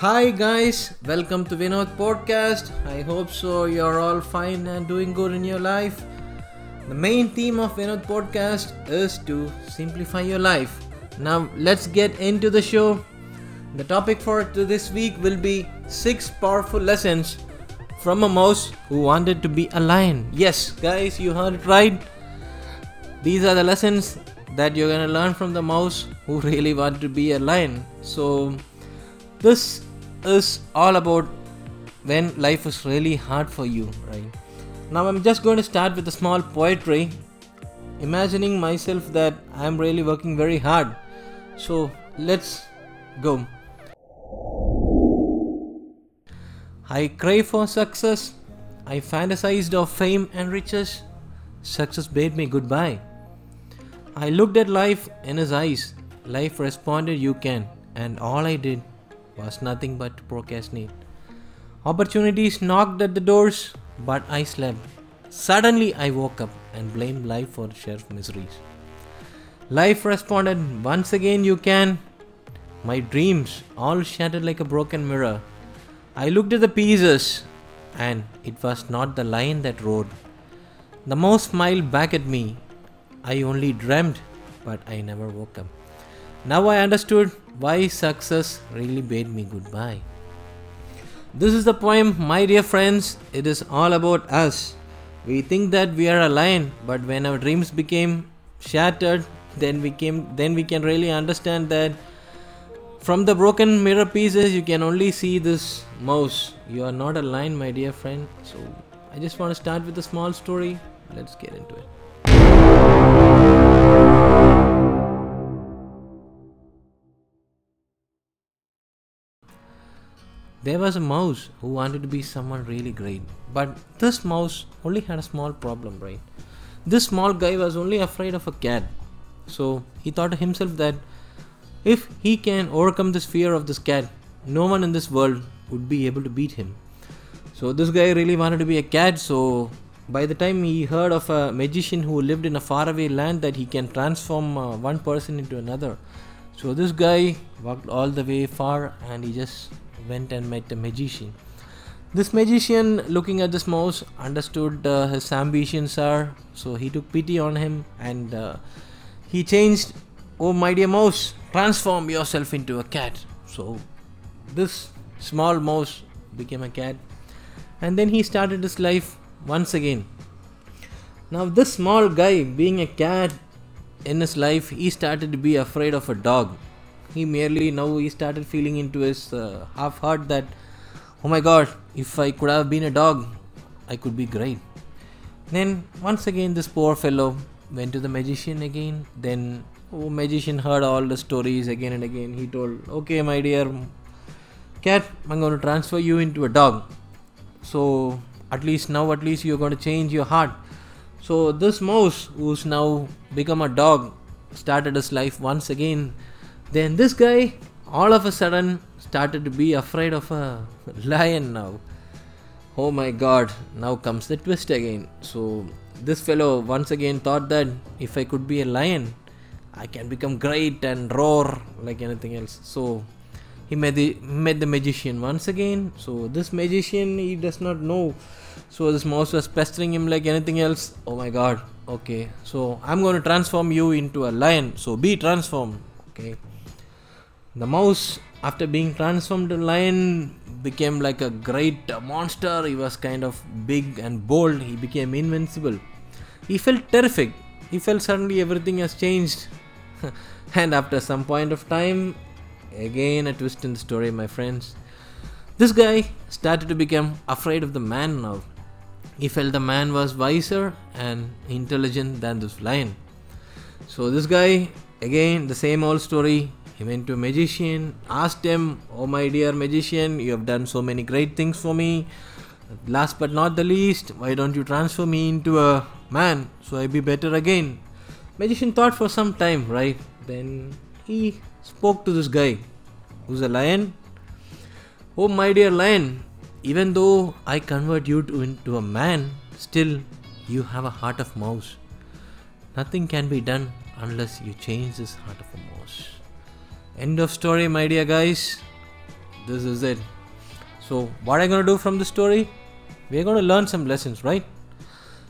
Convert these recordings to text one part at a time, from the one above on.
Hi guys, welcome to Vinod Podcast. I hope so you're all fine and doing good in your life. The main theme of Vinod Podcast is to simplify your life. Now let's get into the show. The topic for this week will be 6 powerful lessons from a mouse who wanted to be a lion. Yes, guys, you heard it right. These are the lessons that you're gonna learn from the mouse who really wanted to be a lion. So, this is all about when life is really hard for you, right? Now, I'm just going to start with a small poetry, imagining myself that I'm really working very hard. So, let's go. I crave for success. I fantasized of fame and riches. Success bade me goodbye. I looked at life in his eyes. Life responded, You can. And all I did was nothing but to procrastinate. Opportunities knocked at the doors, but I slept. Suddenly, I woke up and blamed life for sheriff miseries. Life responded, Once again, you can. My dreams all shattered like a broken mirror. I looked at the pieces, and it was not the lion that roared. The mouse smiled back at me. I only dreamed, but I never woke up. Now I understood why success really bade me goodbye. This is the poem, my dear friends. It is all about us. We think that we are a lion, but when our dreams became shattered, then we came then we can really understand that from the broken mirror pieces you can only see this mouse. You are not a lion, my dear friend. So I just want to start with a small story. Let's get into it. There was a mouse who wanted to be someone really great. But this mouse only had a small problem, right? This small guy was only afraid of a cat. So he thought to himself that if he can overcome this fear of this cat, no one in this world would be able to beat him. So this guy really wanted to be a cat, so by the time he heard of a magician who lived in a faraway land that he can transform uh, one person into another. So this guy walked all the way far and he just went and met a magician. This magician, looking at this mouse, understood uh, his ambitions are, so he took pity on him and uh, he changed. Oh, my dear mouse, transform yourself into a cat. So this small mouse became a cat, and then he started his life once again. Now, this small guy, being a cat in his life, he started to be afraid of a dog he merely now he started feeling into his uh, half heart that oh my god if i could have been a dog i could be great. Then once again this poor fellow went to the magician again. Then oh magician heard all the stories again and again. He told okay my dear cat i'm going to transfer you into a dog. So at least now at least you're going to change your heart. So this mouse who's now become a dog started his life once again then this guy all of a sudden started to be afraid of a lion now. Oh my god, now comes the twist again. So this fellow once again thought that if I could be a lion, I can become great and roar like anything else. So he met the met the magician once again. So this magician he does not know. So this mouse was pestering him like anything else. Oh my god. Okay. So I'm going to transform you into a lion. So be transformed. Okay. The mouse, after being transformed to lion, became like a great monster. He was kind of big and bold. He became invincible. He felt terrific. He felt suddenly everything has changed. and after some point of time, again a twist in the story, my friends. This guy started to become afraid of the man now. He felt the man was wiser and intelligent than this lion. So this guy, again, the same old story. He went to a magician, asked him, Oh, my dear magician, you have done so many great things for me. Last but not the least, why don't you transfer me into a man so I be better again? Magician thought for some time, right? Then he spoke to this guy who's a lion. Oh, my dear lion, even though I convert you to, into a man, still you have a heart of mouse. Nothing can be done unless you change this heart of a mouse. End of story, my dear guys. this is it. So, what are you going to do from the story? We're going to learn some lessons, right?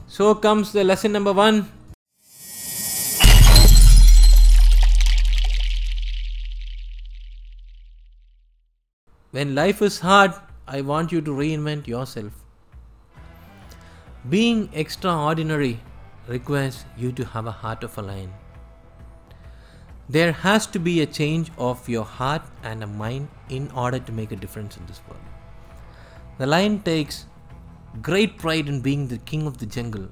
So comes the lesson number one. When life is hard, I want you to reinvent yourself. Being extraordinary requires you to have a heart of a lion. There has to be a change of your heart and a mind in order to make a difference in this world. The lion takes great pride in being the king of the jungle.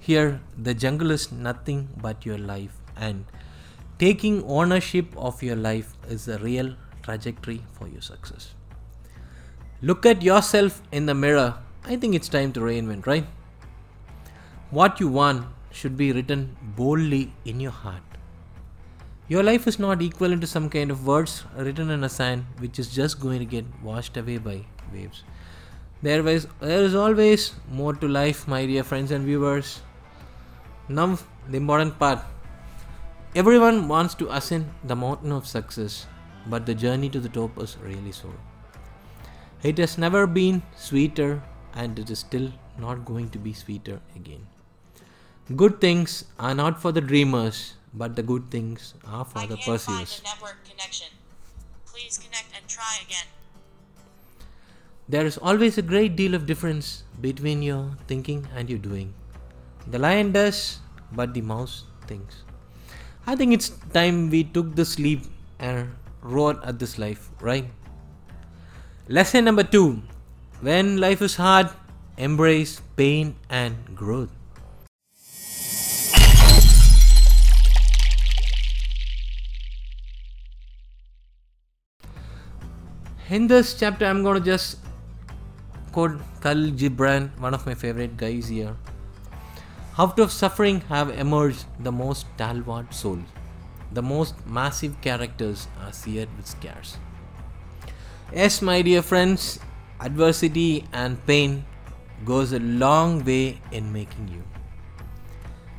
Here, the jungle is nothing but your life, and taking ownership of your life is the real trajectory for your success. Look at yourself in the mirror. I think it's time to reinvent, right? What you want should be written boldly in your heart. Your life is not equivalent to some kind of words written in a sand which is just going to get washed away by waves. There is, there is always more to life, my dear friends and viewers. Now, the important part. Everyone wants to ascend the mountain of success, but the journey to the top is really sore. It has never been sweeter, and it is still not going to be sweeter again. Good things are not for the dreamers, but the good things are for I the pursuers. a network connection. Please connect and try again. There is always a great deal of difference between your thinking and your doing. The lion does, but the mouse thinks. I think it's time we took this leap and roared at this life, right? Lesson number two When life is hard, embrace pain and growth. In this chapter, I'm going to just quote Khalil Gibran, one of my favorite guys here. Out of suffering have emerged the most stalwart souls. The most massive characters are seared with scars. Yes, my dear friends, adversity and pain goes a long way in making you.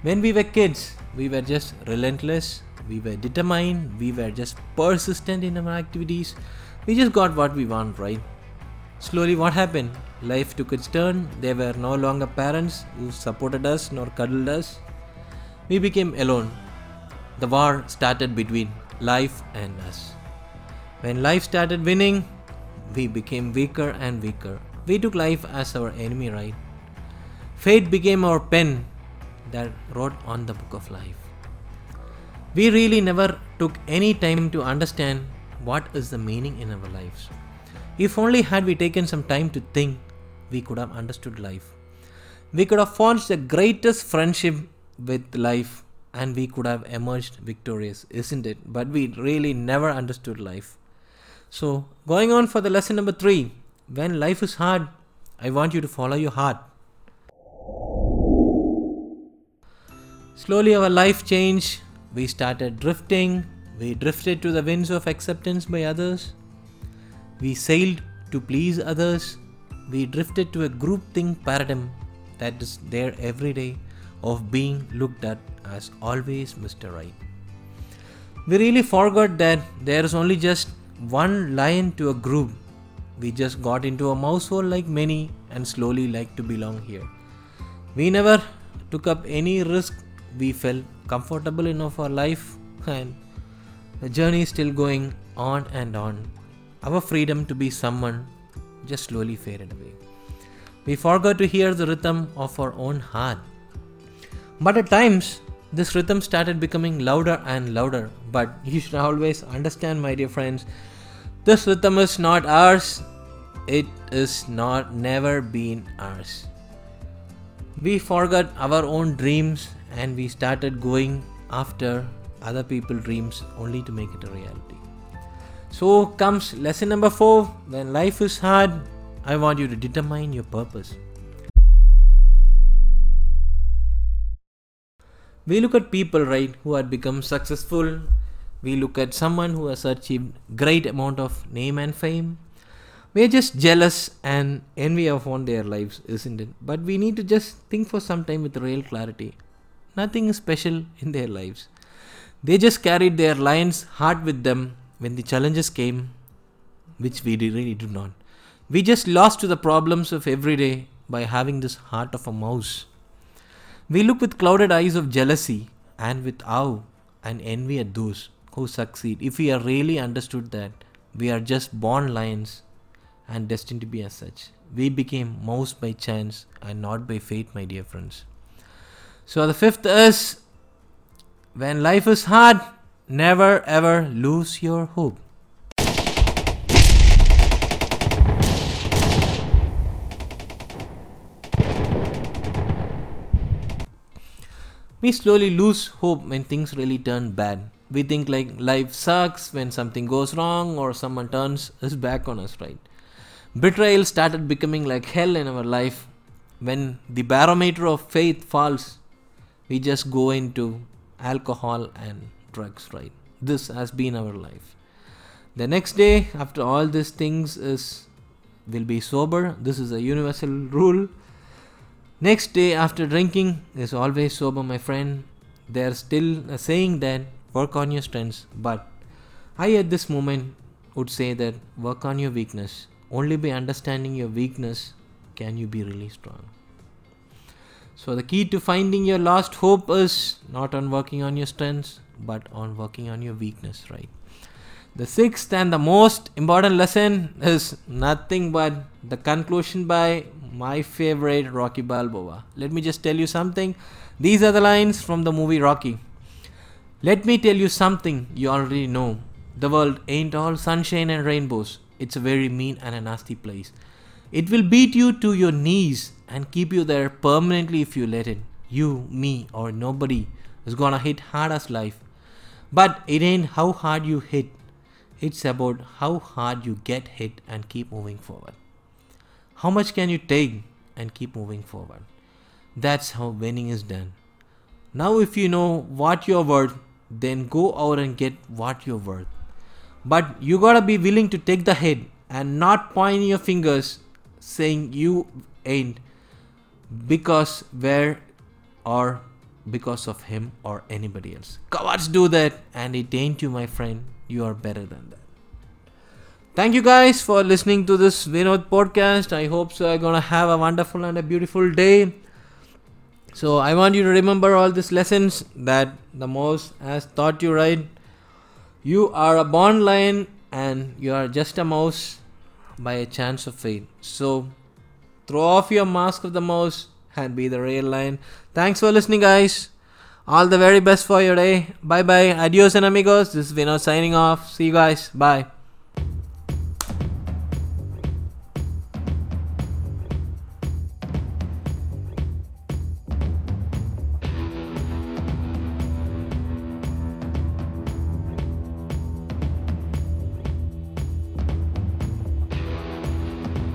When we were kids, we were just relentless, we were determined, we were just persistent in our activities. We just got what we want, right? Slowly, what happened? Life took its turn. There were no longer parents who supported us nor cuddled us. We became alone. The war started between life and us. When life started winning, we became weaker and weaker. We took life as our enemy, right? Fate became our pen that wrote on the book of life. We really never took any time to understand what is the meaning in our lives. If only had we taken some time to think, we could have understood life. We could have forged the greatest friendship with life and we could have emerged victorious, isn't it? But we really never understood life. So, going on for the lesson number three when life is hard, I want you to follow your heart. Slowly, our life changed. We started drifting. We drifted to the winds of acceptance by others. We sailed to please others. We drifted to a groupthink paradigm that is there every day of being looked at as always Mr. Right. We really forgot that there is only just one lion to a group. We just got into a mouse hole like many and slowly like to belong here. We never took up any risk. We felt comfortable enough for life and the journey is still going on and on. Our freedom to be someone just slowly faded away. We forgot to hear the rhythm of our own heart. But at times, this rhythm started becoming louder and louder. But you should always understand, my dear friends, this rhythm is not ours. It is not never been ours. We forgot our own dreams and we started going after other people's dreams only to make it a reality. So comes lesson number four when life is hard, I want you to determine your purpose. We look at people, right, who had become successful. We look at someone who has achieved great amount of name and fame. We are just jealous and envy of on their lives, isn't it? But we need to just think for some time with real clarity. Nothing is special in their lives. They just carried their lion's heart with them when the challenges came. which we really do not. We just lost to the problems of every day by having this heart of a mouse. We look with clouded eyes of jealousy and with awe and envy at those who succeed. If we are really understood that we are just born lions and destined to be as such, we became mouse by chance and not by fate, my dear friends. So the fifth is when life is hard, never ever lose your hope. We slowly lose hope when things really turn bad. We think like life sucks when something goes wrong or someone turns his back on us, right? Betrayal started becoming like hell in our life. When the barometer of faith falls, we just go into alcohol and drugs, right? This has been our life. The next day, after all these things, is will be sober. This is a universal rule. Next day, after drinking, is always sober, my friend. They are still uh, saying that work on your strengths, but I at this moment would say that work on your weakness. Only by understanding your weakness can you be really strong. So, the key to finding your lost hope is not on working on your strengths, but on working on your weakness, right? The sixth and the most important lesson is nothing but the conclusion by my favorite Rocky Balboa. Let me just tell you something. These are the lines from the movie Rocky. Let me tell you something you already know. The world ain't all sunshine and rainbows. It's a very mean and a nasty place. It will beat you to your knees and keep you there permanently if you let it. You, me, or nobody is gonna hit hard as life. But it ain't how hard you hit, it's about how hard you get hit and keep moving forward. How much can you take and keep moving forward? That's how winning is done. Now, if you know what you're worth, then go out and get what you're worth. But you gotta be willing to take the hit and not point your fingers saying you ain't because where or because of him or anybody else. Cowards do that and it ain't you, my friend. You are better than that. Thank you guys for listening to this Vinod podcast. I hope so. I'm gonna have a wonderful and a beautiful day. So I want you to remember all these lessons that the mouse has taught you right. You are a born lion and you are just a mouse by a chance of fate. So throw off your mask of the mouse and be the real lion. Thanks for listening, guys. All the very best for your day. Bye bye. Adios and amigos. This is Vinod signing off. See you guys. Bye.